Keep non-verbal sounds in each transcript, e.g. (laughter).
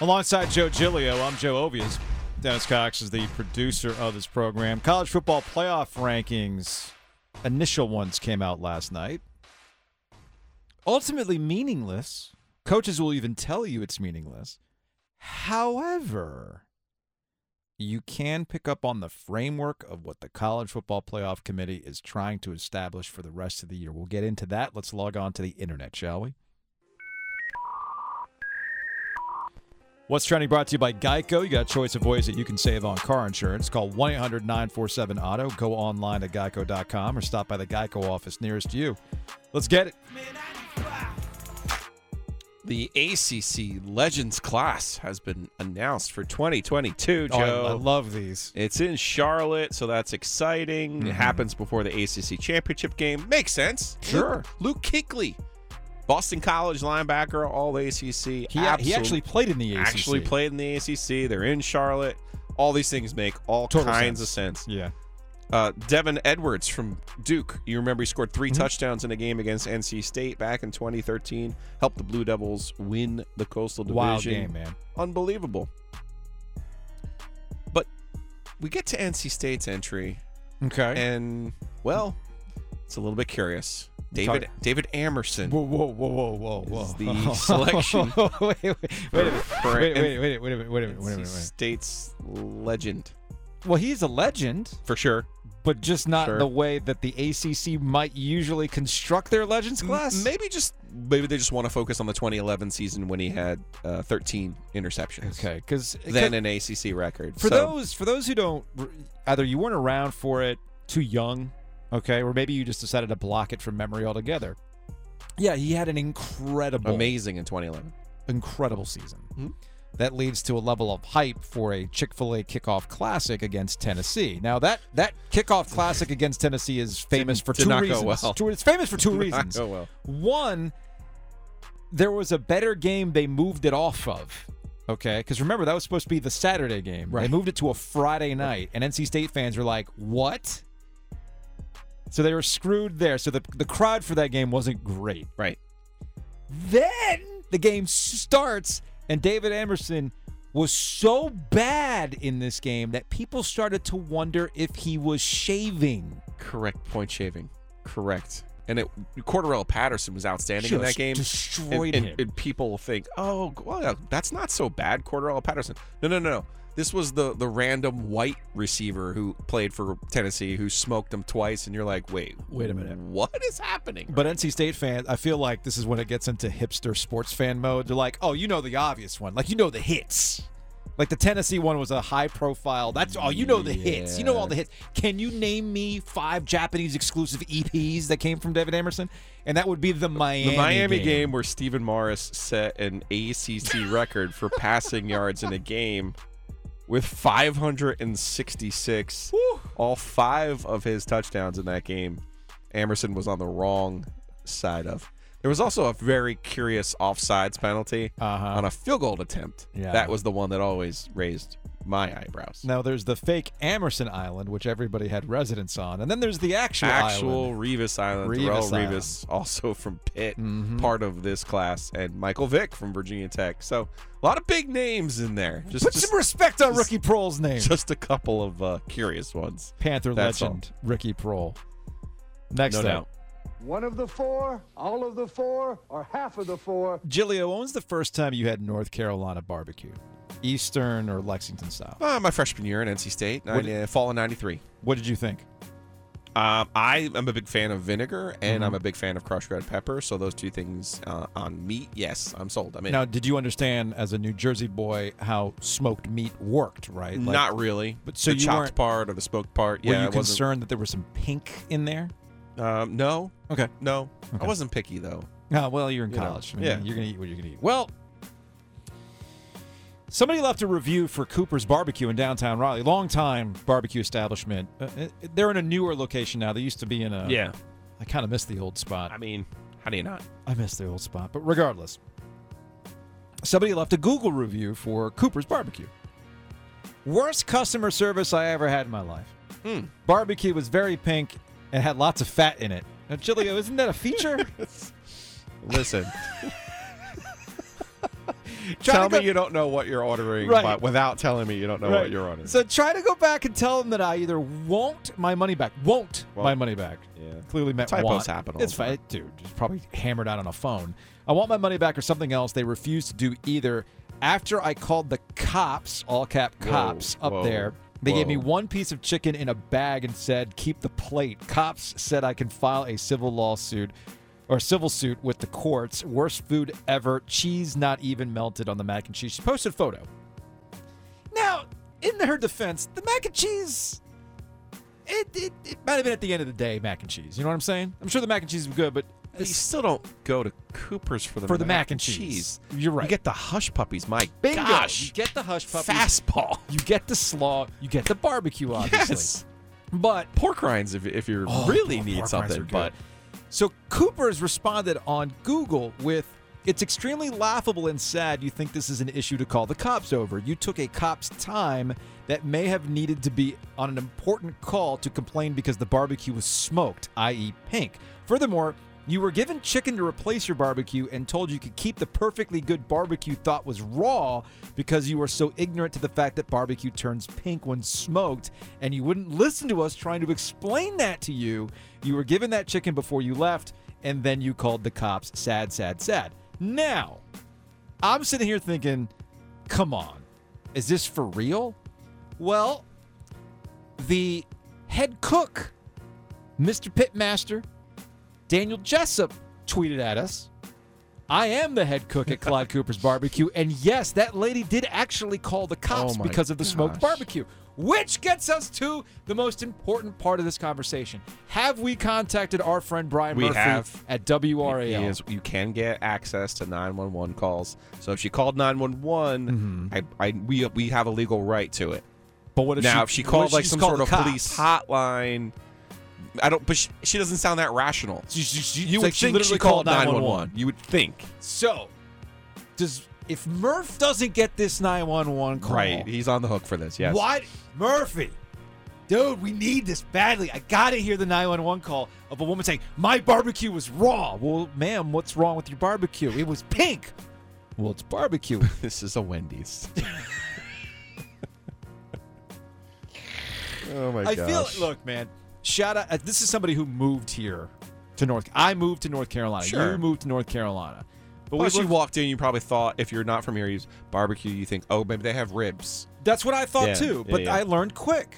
Alongside Joe Giglio, I'm Joe Ovies. Dennis Cox is the producer of this program. College football playoff rankings, initial ones came out last night. Ultimately meaningless. Coaches will even tell you it's meaningless. However, you can pick up on the framework of what the College Football Playoff Committee is trying to establish for the rest of the year. We'll get into that. Let's log on to the internet, shall we? What's trending brought to you by Geico. You got a choice of ways that you can save on car insurance. Call 1 800 947 Auto. Go online to geico.com or stop by the Geico office nearest you. Let's get it. The ACC Legends class has been announced for 2022, Oh, I- Joe. I, love these. it's in Charlotte, so that's exciting. Mm-hmm. It happens before the ACC championship game. Makes sense. Sure. Luke, Luke Kuechly, Boston College linebacker, all ACC. He, he actually played in the ACC. actually played in the ACC. They're in Charlotte. All these things make all Total kinds sense. of sense. Yeah. Uh, DeVon Edwards from Duke. You remember he scored 3 Mm-hmm. touchdowns in a game against NC State back in 2013. Helped the Blue Devils win the Coastal Division. Wild game, man. Unbelievable. But we get to NC State's entry, Okay. and well, it's a little bit curious. David Talk- David Amerson. Whoa, whoa, whoa, whoa, whoa, whoa. is the selection wait, wait, wait, wait a minute. Wait, wait, wait, wait a minute. Wait a minute. Wait a minute. Wait. State's legend Well, he's a legend, for sure. but just not Sure. the way that the ACC might usually construct their legends class. Maybe just maybe they just want to focus on the 2011 season when he had uh, 13 interceptions. Okay, because Then an ACC record. for So, those for those who don't either you weren't around for it, too young, okay, or maybe you just decided to block it from memory altogether. Yeah, he had an incredible, amazing in 2011. incredible season. Mhm. That leads to a level of hype for a Chick Fil A kickoff classic against Tennessee. Now that that kickoff classic (laughs) against Tennessee is famous for did two not go reasons. well. Two- It's famous for (laughs) two Did not reasons. go well. One, there was a better game they moved it off of. Okay, because remember that was supposed to be the Saturday game. They moved it to a Friday night, and NC State fans were like, "What?" So they were screwed there. So the the crowd for that game wasn't great. Right. Then the game starts, and David Amerson was so bad in this game that people started to wonder if he was shaving. Correct point shaving. Correct. And it Cordarrelle Patterson was outstanding in that game. destroyed and, him. and, and people think, oh, well, that's not so bad, Cordarrelle Patterson. No, no, no, no. This was the the random white receiver who played for Tennessee who smoked them twice, and you're like, wait, Wait a minute. what is happening? But NC State fans, I feel like this is when it gets into hipster sports fan mode. They're like, "Oh, you know the obvious one, like you know the hits." Like the Tennessee one was a high profile. That's oh, you know the hits. You know all the hits. Can you name me five Japanese exclusive EPs that came from David Amerson? And that would be the Miami. the Miami game. where Stephen Morris set an ACC record for passing yards in a game with 566. All five of his touchdowns in that game, Amerson was on the wrong side of. There was also a very curious offsides penalty Uh-huh. on a field goal attempt. Yeah. That was the one that always raised my eyebrows. Now there's the fake Amerson Island, which everybody had residence on, and then there's the actual, Actual island. Revis Island, Revis Terrell Island. Revis, also from Pitt, Mhm. part of this class, and Michael Vick from Virginia Tech. So a lot of big names in there. Just, Put just, some respect on just- Ricky Proehl's name. just a couple of uh, curious ones. Panther That's legend Ricky Proehl. Next No up. doubt. One of the four, all of the four, or half of the four. Giglio, when was the first time you had North Carolina barbecue? Eastern or Lexington style? Uh, my freshman year in NC State, What- uh, fall of '93. What did you think? Um, I am a big fan of vinegar, and Mhm. I'm a big fan of crushed red pepper. So those two things uh, on meat, yes, I'm sold. I'm in. Now, did you understand as a New Jersey boy how smoked meat worked, right? Like, Not really. But so the you chopped part or the smoked part. Were yeah, you concerned that there was some pink in there? Um, no, Okay. no, Okay. I wasn't picky though. Oh, well, you're in You know, college. I mean, yeah. You're going to eat what you're going to eat. Well, somebody left a review for Cooper's Barbecue in downtown Raleigh. Long time barbecue establishment. Uh, uh, they're in a newer location now. They used to be in a. Yeah, I kind of miss the old spot. I mean, how do you not? I miss the old spot. But regardless, somebody left a Google review for Cooper's Barbecue. Worst customer service I ever had in my life. Hmm. Barbecue was very pink and had lots of fat in it. Now, Giglio, isn't that a feature? (laughs) Listen, Tell me go- you don't know what you're ordering, Right. but without telling me you don't know Right. what you're ordering. So try to go back and tell them that I either won't my money back, won't my money back. yeah. Clearly meant Typos want. happen It's fine, dude. It's probably hammered out on a phone. I want my money back or something else. They refuse to do either. After I called the cops, all cap cops, up whoa, there, they gave me one piece of chicken in a bag and said, "Keep the plate." Cops said I can file a civil lawsuit or civil suit with the courts. Worst food ever. Cheese not even melted on the mac and cheese. She posted a photo. Now, in her defense, the mac and cheese. It, it, it might have been at the end of the day mac and cheese. You know what I'm saying? I'm sure the mac and cheese was good, but you still don't go to Cooper's for the for the mac and cheese, you're right. You get the hush puppies. My Bingo. gosh, You get the hush puppies. fastball. You get the slaw. You get the barbecue, obviously. Yes, But pork rinds if if you Oh, really need something. But So Cooper's responded on Google with It's extremely laughable and sad you think this is an issue to call the cops over. You took a cop's time that may have needed to be on an important call to complain because the barbecue was smoked, i.e., pink. Furthermore, you were given chicken to replace your barbecue and told you could keep the perfectly good barbecue thought was raw because you were so ignorant to the fact that barbecue turns pink when smoked and you wouldn't listen to us trying to explain that to you. You were given that chicken before you left and then you called the cops. Sad, sad, sad. Now, I'm sitting here thinking, come on, is this for real? Well, the head cook, Mr. Pitmaster, Daniel Jessup, tweeted at us. I am the head cook at Clyde Cooper's barbecue, and yes, that lady did actually call the cops Oh because of the smoked barbecue. Which gets us to the most important part of this conversation. Have we contacted our friend Brian We Murphy have. at WRAL? Is- you can get access to 911 calls. So if she called 911, Mm-hmm. I, I we we have a legal right to it. But what if now, she, if she called like some sort of police hotline, I don't. But she, she doesn't sound that rational. She- she- she- You would like she think literally she called 911. 911. You would think. So, does if Murph doesn't get this 911 call, Right. He's on the hook for this. Yes. What Murphy? Dude, we need this badly. I gotta hear the 911 call of a woman saying, My barbecue was raw. Well, ma'am, what's wrong with your barbecue? It was pink. Well, it's barbecue. (laughs) This is a Wendy's. (laughs) oh my god. I gosh. feel look, man. Shout out. uh, This is somebody who moved here to North. I moved to North Carolina. Sure. You moved to North Carolina. But Plus, we you walked in, you probably thought if you're not from here, you barbecue. You think, oh, maybe they have ribs. That's what I thought Yeah, too. yeah, But yeah. I learned quick.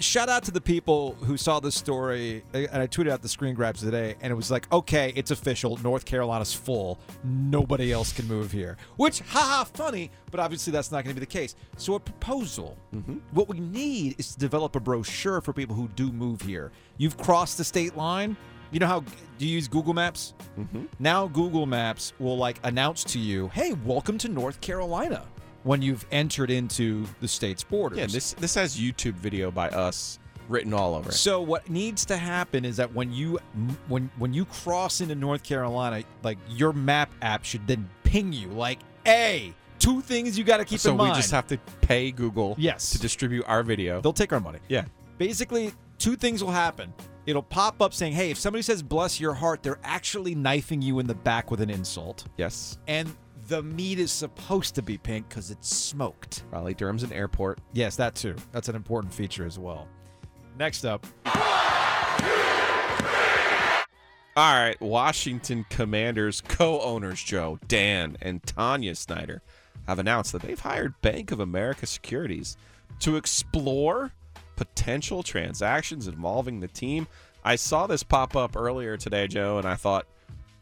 Shout out to the people who saw this story, and I tweeted out the screen grabs today, and it was like, okay, it's official. North Carolina's full. Nobody else can move here. Which, haha, funny. But obviously, that's not going to be the case. So, a proposal. Mm-hmm. What we need is to develop a brochure for people who do move here. You've crossed the state line. You know how do you use Google Maps? Mm-hmm. Now Google Maps will like announce to you, "Hey, welcome to North Carolina." When you've entered into the state's borders. Yeah, this this has YouTube video by us written all over it. So what needs to happen is that when you when when you cross into North Carolina, like your map app should then ping you like, "Hey, two things you got to keep So in mind." So we just have to pay Google Yes. to distribute our video. They'll take our money. yeah. Basically, two things will happen. It'll pop up saying, "Hey, if somebody says bless your heart, they're actually knifing you in the back with an insult." Yes. And the meat is supposed to be pink cuz it's smoked. Raleigh Durham's an airport. Yes, that too. That's an important feature as well. Next up, All right, Washington Commanders co-owners Joe, Dan, and Tanya Snyder have announced that they've hired Bank of America Securities to explore potential transactions involving the team. I saw this pop up earlier today, Joe, and I thought,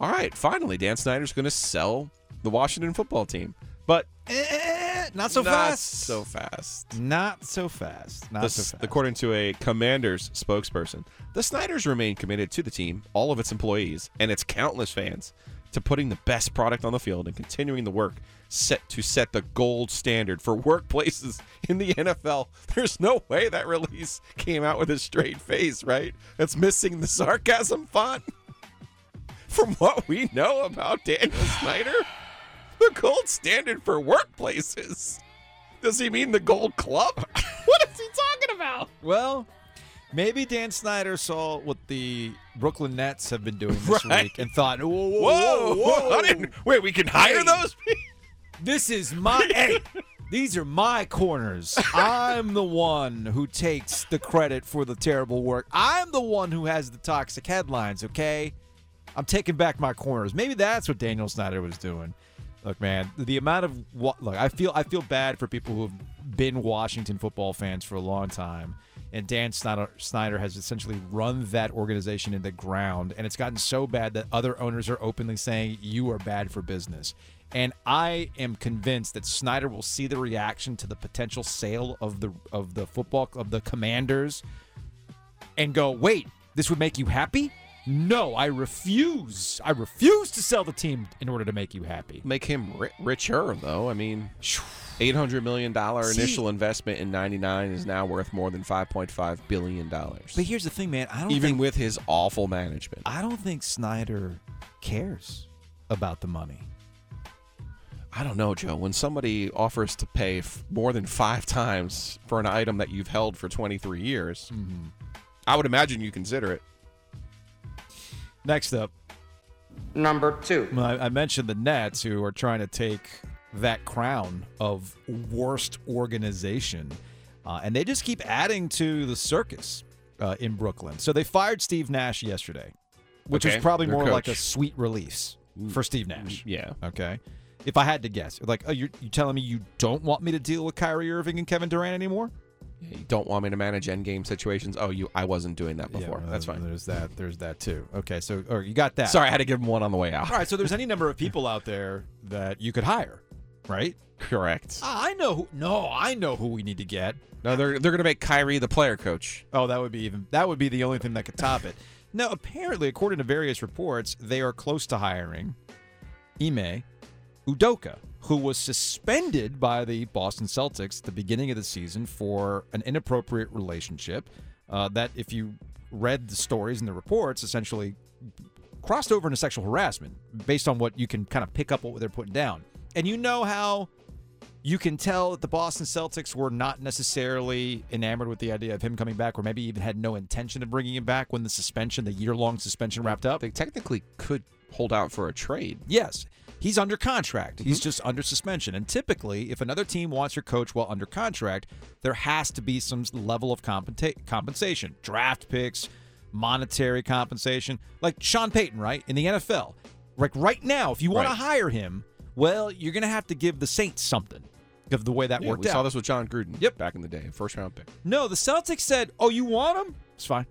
all right, finally, Dan Snyder's going to sell the Washington football team. But eh, not so not fast. so fast. Not so fast. Not The- so fast. According to a Commanders spokesperson, the Snyders remain committed to the team, all of its employees, and its countless fans, to putting the best product on the field and continuing the work set to set the gold standard for workplaces (laughs) in the NFL. There's no way that release came out with a straight face, right? That's missing the sarcasm font. (laughs) From what we know about Daniel Snyder, the gold standard for workplaces. Does he mean the gold club? (laughs) what is he talking about? well, maybe Dan Snyder saw what the Brooklyn Nets have been doing this Right. week and thought, whoa, whoa, Whoa, whoa, whoa. I didn't, wait, we can hire Hey. those people? This is my (laughs) hey. These are my corners. I'm the one who takes the credit for the terrible work. I'm the one who has the toxic headlines, okay? I'm taking back my corners. Maybe that's what Daniel Snyder was doing. Look, man, the amount of wa- look, I feel I feel bad for people who have been Washington football fans for a long time, and Dan Snyder, Snyder has essentially run that organization in the ground, and it's gotten so bad that other owners are openly saying you are bad for business. And I am convinced that Snyder will see the reaction to the potential sale of the of the football of the Commanders and go, "Wait, this would make you happy?" No, I refuse. I refuse to sell the team in order to make you happy. Make him ri- richer, though. I mean, (sighs) eight hundred million dollar initial investment in '99 is now worth more than five point five billion dollars. But here's the thing, man. I don't Even think, with his awful management, I don't think Snyder cares about the money. I don't know, Joe. When somebody offers to pay f- more than five times for an item that you've held for 23 years, Mm-hmm. I would imagine you consider it. Next up, Number two. I, I mentioned the Nets, who are trying to take that crown of worst organization, uh, and they just keep adding to the circus uh, in Brooklyn. So they fired Steve Nash yesterday, which Okay, was probably their more like a sweet release for Steve Nash. Yeah. Okay. If I had to guess, like, oh, you're, you telling me you don't want me to deal with Kyrie Irving and Kevin Durant anymore? You don't want me to manage end game situations? Oh, you I wasn't doing that before. Yeah, That's fine. There's that. There's that too. Okay, so or you got that. Sorry, I had to give him one on the way out. All right. So there's any number of people out there that you could hire, right? Correct. Ah, I know who. No, I know who we need to get. No, they're they're gonna make Kyrie the player coach. Oh, that would be even. That would be the only thing that could top it. (laughs) Now, apparently, according to various reports, they are close to hiring Ime Udoka, who was suspended by the Boston Celtics at the beginning of the season for an inappropriate relationship. Uh, that, if you read the stories and the reports, essentially crossed over into sexual harassment based on what you can kind of pick up what they're putting down. And you know how you can tell that the Boston Celtics were not necessarily enamored with the idea of him coming back, or maybe even had no intention of bringing him back when the suspension, the year long suspension, wrapped up. They technically could hold out for a trade. Yes, he's under contract. Mm-hmm. He's just under suspension. And typically, if another team wants your coach while under contract, there has to be some level of compensa- compensation, draft picks, monetary compensation. Like Sean Payton, right? In the NFL. Like right now, if you want Right. to hire him, well, you're going to have to give the Saints something of the way that Yeah, worked we out. saw this with Jon Gruden. Yep. back in the day, first round pick. No, the Celtics said, "Oh, you want him? It's fine.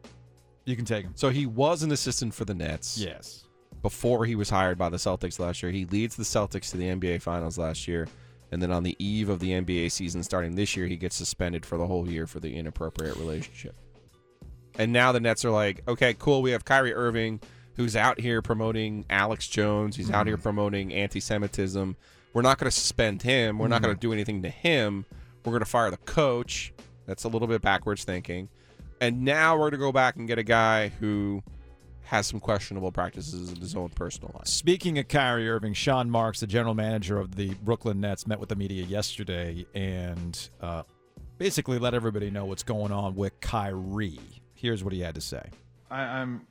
You can take him." So he was an assistant for the Nets. Yes. Before he was hired by the Celtics last year. He leads the Celtics to the NBA Finals last year. And then on the eve of the NBA season starting this year, he gets suspended for the whole year for the inappropriate relationship. And now the Nets are like, okay, cool. We have Kyrie Irving, who's out here promoting Alex Jones. He's out here mm-hmm. promoting anti Semitism. We're not going to suspend him. We're not going to mm-hmm. do anything to him. We're going to fire the coach. That's a little bit backwards thinking. And now we're going to go back and get a guy who has some questionable practices in his own personal life. Speaking of Kyrie Irving, Sean Marks, the general manager of the Brooklyn Nets, met with the media yesterday and uh, basically let everybody know what's going on with Kyrie. Here's what he had to say. I, I'm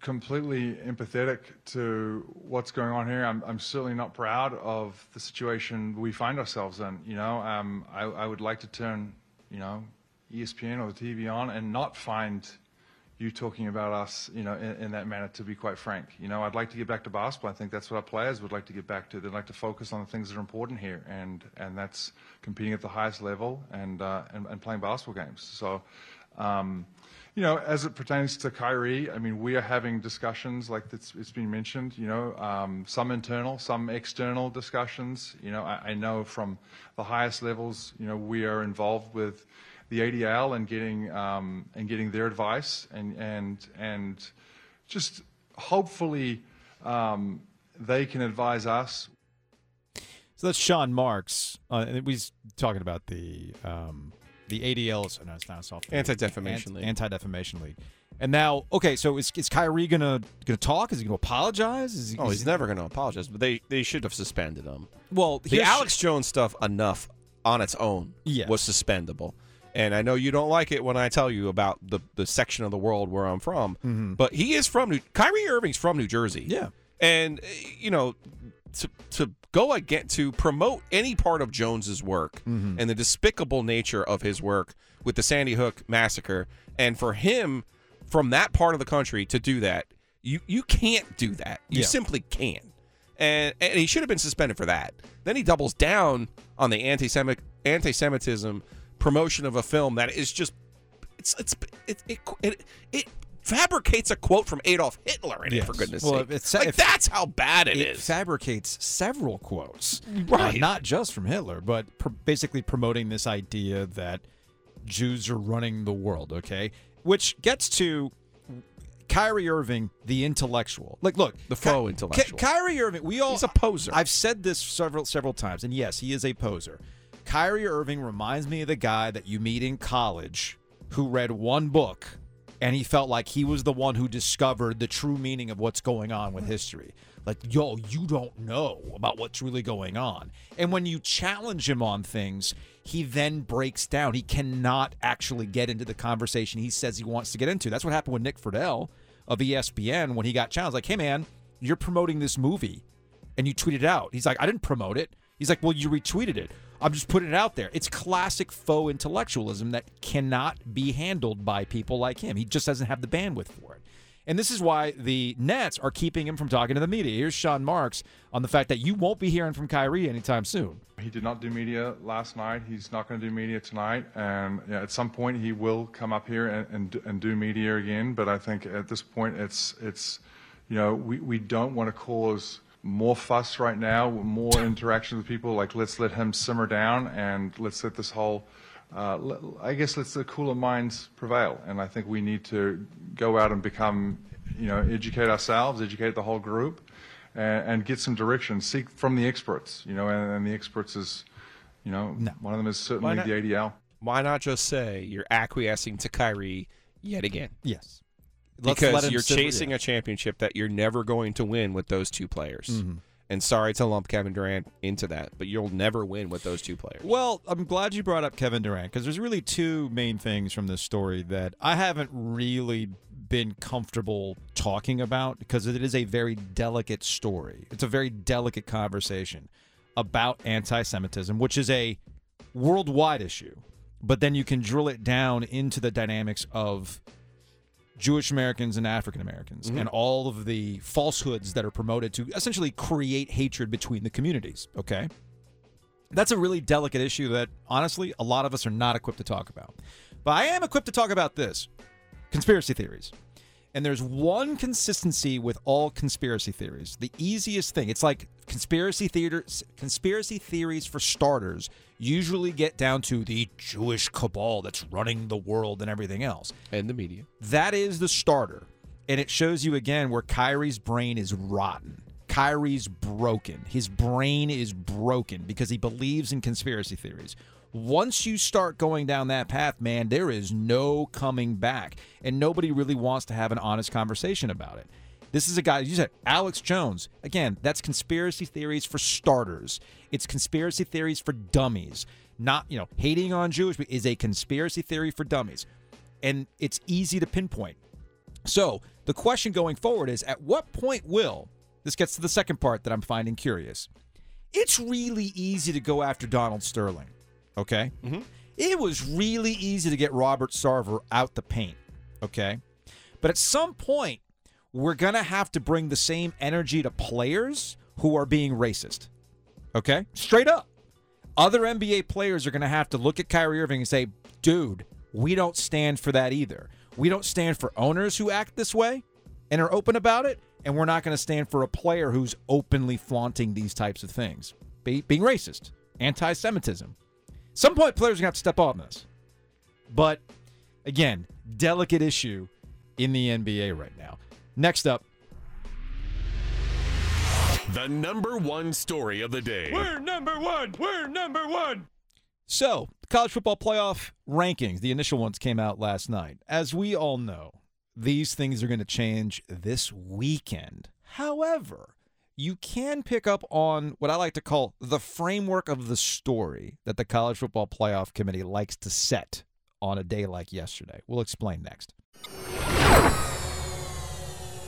completely empathetic to what's going on here. I'm, I'm certainly not proud of the situation we find ourselves in. You know, um, I, I would like to turn, you know, ESPN or the TV on and not find you talking about us, you know, in, in that manner. To be quite frank, you know, I'd like to get back to basketball. I think that's what our players would like to get back to. They'd like to focus on the things that are important here, and and that's competing at the highest level and uh, and, and playing basketball games. So. Um, you know, as it pertains to Kyrie, I mean, we are having discussions like it's, it's been mentioned, you know, um, some internal, some external discussions. You know, I, I know from the highest levels, you know, we are involved with the ADL and getting, um, and getting their advice and, and, and just hopefully um, they can advise us So that's Sean Marks. Uh, and he's talking about the um, the ADL. No, it's not a soft Anti-Defamation League. Anti Defamation League. And now, okay, so is, is Kyrie gonna gonna talk? Is he gonna apologize? Is he, Oh, is he's never going to apologize, but they, they should have suspended him. well. The here's- Alex Jones stuff, enough on its own, Yes. was suspendable. And I know you don't like it when I tell you about the, the section of the world where I'm from, but he is from New Kyrie Irving's from New Jersey. Yeah. And, uh, you know, to to go again to promote any part of Jones's work Mm-hmm. and the despicable nature of his work with the Sandy Hook massacre, and for him from that part of the country to do that, you you can't do that. You Yeah. simply can't. And, and he should have been suspended for that. Then he doubles down on the anti-Semitic anti-Semitism promotion of a film that is just it's it's it it it, it fabricates a quote from Adolf Hitler in it for goodness Well, sake. it's- like that's how bad it it is. fabricates several quotes, Right. Uh, not just from Hitler, but pr- basically promoting this idea that Jews are running the world. Okay, which gets to Kyrie Irving, the intellectual. Like, look, The Ky- faux Ky- intellectual. Kyrie Irving. We all He's a poser. I've said this several several times, and yes, he is a poser. Kyrie Irving reminds me of the guy that you meet in college who read one book and he felt like he was the one who discovered the true meaning of what's going on with history. Like, yo, you don't know about what's really going on. And when you challenge him on things, he then breaks down. He cannot actually get into the conversation he says he wants to get into. That's what happened with Nick Friedell of ESPN when he got challenged. Like, hey, man, you're promoting this movie and you tweeted it out. He's like, I didn't promote it. He's like, well, you retweeted it. I'm just putting it out there. It's classic faux intellectualism that cannot be handled by people like him. He just doesn't have the bandwidth for it. And this is why the Nets are keeping him from talking to the media. Here's Sean Marks on the fact that you won't be hearing from Kyrie anytime soon. He did not do media last night. He's not going to do media tonight. And yeah, at some point, he will come up here and, and, and do media again. But I think at this point, it's, it's you know, we, we don't want to cause more fuss right now, more interaction with people. Like, let's let him simmer down and let's let this whole, uh, I guess, let's let cooler minds prevail. And I think we need to go out and become, you know, educate ourselves, educate the whole group and, and get some direction. Seek from the experts, you know, and, and the experts is, you know, one of them is certainly not? the ADL. Why not just say you're acquiescing to Kyrie yet again? Yes. Let's let because you're chasing a championship that you're never going to win with those two players. Mm-hmm. And sorry to lump Kevin Durant into that, but you'll never win with those two players. Well, I'm glad you brought up Kevin Durant because there's really two main things from this story that I haven't really been comfortable talking about because it is a very delicate story. It's a very delicate conversation about anti Semitism, which is a worldwide issue. But then you can drill it down into the dynamics of Jewish Americans and African Americans mm-hmm. and all of the falsehoods that are promoted to essentially create hatred between the communities. Okay. That's a really delicate issue that, honestly, a lot of us are not equipped to talk about. But I am equipped to talk about this conspiracy theories. And there's one consistency with all conspiracy theories. The easiest thing, it's like conspiracy theaters, conspiracy theories for starters usually get down to the Jewish cabal that's running the world and everything else. and the media. That is the starter. And it shows you again where Kyrie's brain is rotten. Kyrie's broken. His brain is broken because he believes in conspiracy theories. Once you start going down that path, man, there is no coming back. And nobody really wants to have an honest conversation about it. This is a guy, you said Alex Jones. Again, that's conspiracy theories for starters. It's conspiracy theories for dummies. Not, you know, hating on Jewish is a conspiracy theory for dummies. And it's easy to pinpoint. So the question going forward is at what point will, this gets to the second part that I'm finding curious. It's really easy to go after Donald Sterling. Okay? Mm-hmm. It was really easy to get Robert Sarver out the paint. Okay? But at some point, we're going to have to bring the same energy to players who are being racist. Okay? Straight up. Other NBA players are going to have to look at Kyrie Irving and say, dude, we don't stand for that either. We don't stand for owners who act this way and are open about it. And we're not going to stand for a player who's openly flaunting these types of things, be, being racist, anti Semitism. Some point, players are going to have to step on this. But again, delicate issue in the NBA right now. Next up, The number one story of the day. We're number one. We're number one. So, college football playoff rankings, the initial ones came out last night. As we all know, these things are going to change this weekend. However, you can pick up on what I like to call the framework of the story that the college football playoff committee likes to set on a day like yesterday. We'll explain next.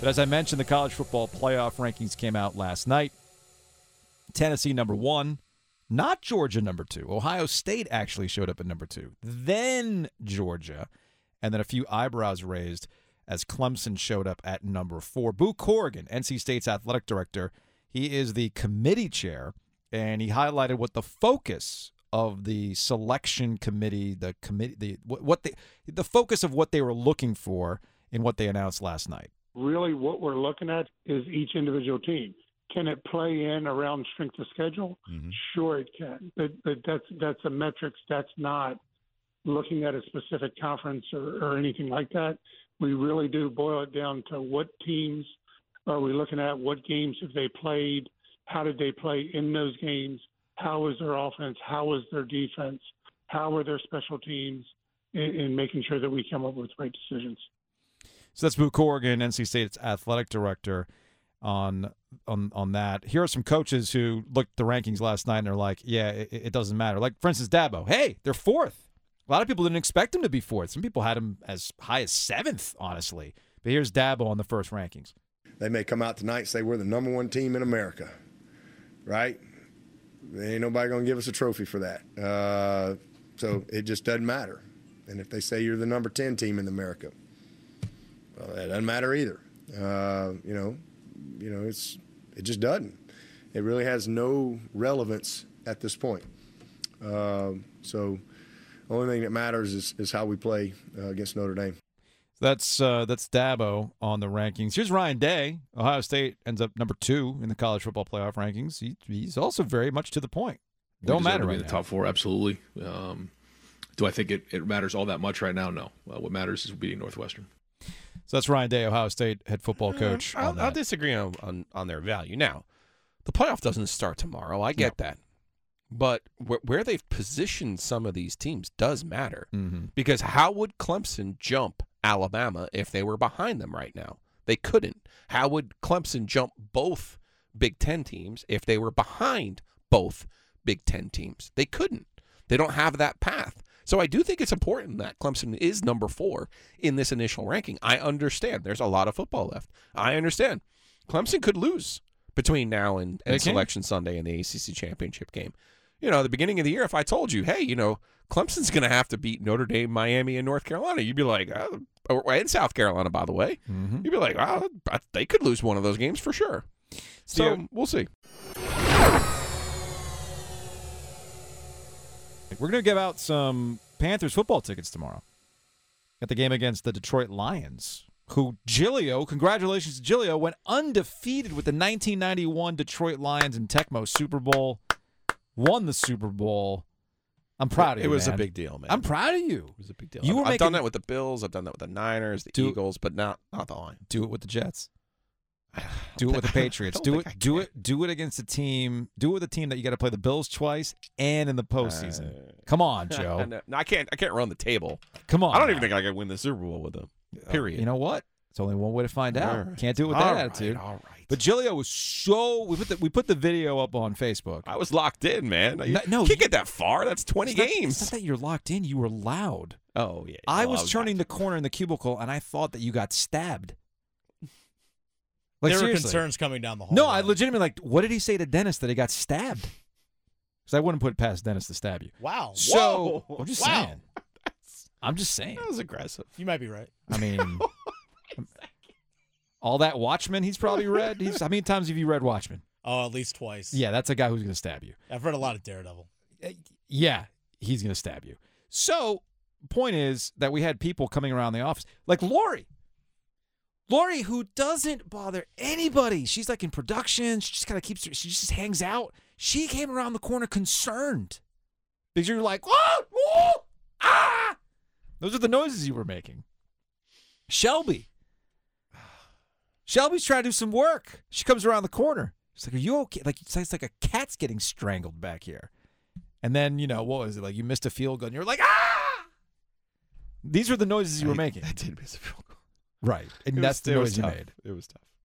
But as I mentioned, the college football playoff rankings came out last night. Tennessee number one, not Georgia number two. Ohio State actually showed up at number two, then Georgia, and then a few eyebrows raised as Clemson showed up at number four. Boo Corrigan, NC State's athletic director, he is the committee chair, and he highlighted what the focus of the selection committee, the committee, the what, what they, the focus of what they were looking for in what they announced last night. really what we're looking at is each individual team. Can it play in around strength of schedule? Mm-hmm. Sure, it can. But but that's that's a metrics. That's not looking at a specific conference or, or anything like that. We really do boil it down to what teams are we looking at? What games have they played? How did they play in those games? How was their offense? How was their defense? How were their special teams? In, in making sure that we come up with right decisions. So that's Boo Corrigan, NC State's athletic director, on on on that. Here are some coaches who looked the rankings last night and are like, "Yeah, it, it doesn't matter." Like for instance, Dabo. Hey, they're fourth. A lot of people didn't expect him to be fourth. Some people had him as high as seventh, honestly. But here's Dabo on the first rankings. They may come out tonight and say we're the number one team in America, right? Ain't nobody gonna give us a trophy for that. Uh, so it just doesn't matter. And if they say you're the number ten team in America, well, that doesn't matter either. Uh, you know, you know, it's it just doesn't. It really has no relevance at this point. Um, so, the only thing that matters is, is how we play uh, against Notre Dame. That's uh, that's Dabo on the rankings. Here's Ryan Day. Ohio State ends up number two in the college football playoff rankings. He, he's also very much to the point. We Don't matter to be right in the now. top four. Absolutely. Um, do I think it, it matters all that much right now? No. Uh, what matters is beating Northwestern. So that's Ryan Day, Ohio State head football coach. on I'll, that. I'll disagree on, on on their value. Now, the playoff doesn't start tomorrow. I get that, but where, where they've positioned some of these teams does matter Mm-hmm. because how would Clemson jump Alabama if they were behind them right now? They couldn't. How would Clemson jump both Big Ten teams if they were behind both Big Ten teams? They couldn't. They don't have that path. So I do think it's important that Clemson is number four in this initial ranking. I understand there's a lot of football left. I understand. Clemson could lose between now and, and. Selection Sunday in the ACC championship game. You know, the beginning of the year, if I told you, hey, you know, Clemson's going to have to beat Notre Dame, Miami, and North Carolina, you'd be like, oh, and South Carolina, by the way, Mhm. you'd be like, oh, they could lose one of those games for sure. So Theo- we'll see. We're going to give out some Panthers football tickets tomorrow at the game against the Detroit Lions, who Giglio, congratulations to Giglio, went undefeated with the 1991 Detroit Lions and Tecmo Super Bowl, won the Super Bowl. I'm proud of It you. It was a big deal, man. I'm proud of you. It was a big deal. You I've, were I've done that with the Bills. I've done that with the Niners, the Do- Eagles, but not not the line. Do it with the Jets. (sighs) Do it with the (laughs) Patriots. Do it. Do it. Do it against a team. Do it with a team that you got to play the Bills twice and in the postseason. Uh, Come on, (laughs) Joe. no, no, I can't. I can't run the table. Come on. I don't now. even think I could win the Super Bowl with them. Period. You know what? It's only one way to find out. All right. Can't do it with All that right, attitude. All right. But Giglio was so we put the we put the video up on Facebook. I was locked in, man. You No- no, can't you- get that far. That's twenty It's not- games. It's not that you're locked in. You were loud. oh yeah. I Well, was turning the corner in the cubicle and I thought that you got stabbed. Like (laughs) there were concerns coming down the hall. No, I legitimately like. What did he say to Dennis that he got stabbed? Because I wouldn't put it past Dennis to stab you. Wow. So Whoa. I'm just Wow. saying. I'm just saying. That was aggressive. You might be right. I mean, (laughs) (laughs) all that Watchmen he's probably read. He's how many times have you read Watchmen? Oh, at least twice. Yeah, that's a guy who's going to stab you. I've read a lot of Daredevil. Yeah, he's going to stab you. So, point is that we had people coming around the office, like Lori. Lori, who doesn't bother anybody. She's like in production. She just kind of keeps, she just hangs out. She came around the corner concerned because you're like, oh, oh, ah. Those are the noises you were making. Shelby. Shelby's trying to do some work. She comes around the corner. She's like, "Are you okay?" Like it's like a cat's getting strangled back here. And then you know what was it like? You missed a field goal. and You're like, ah! These were the noises you were making, (laughs) I did miss a field goal. right? And It that's was- the noise you tough. made. It was tough.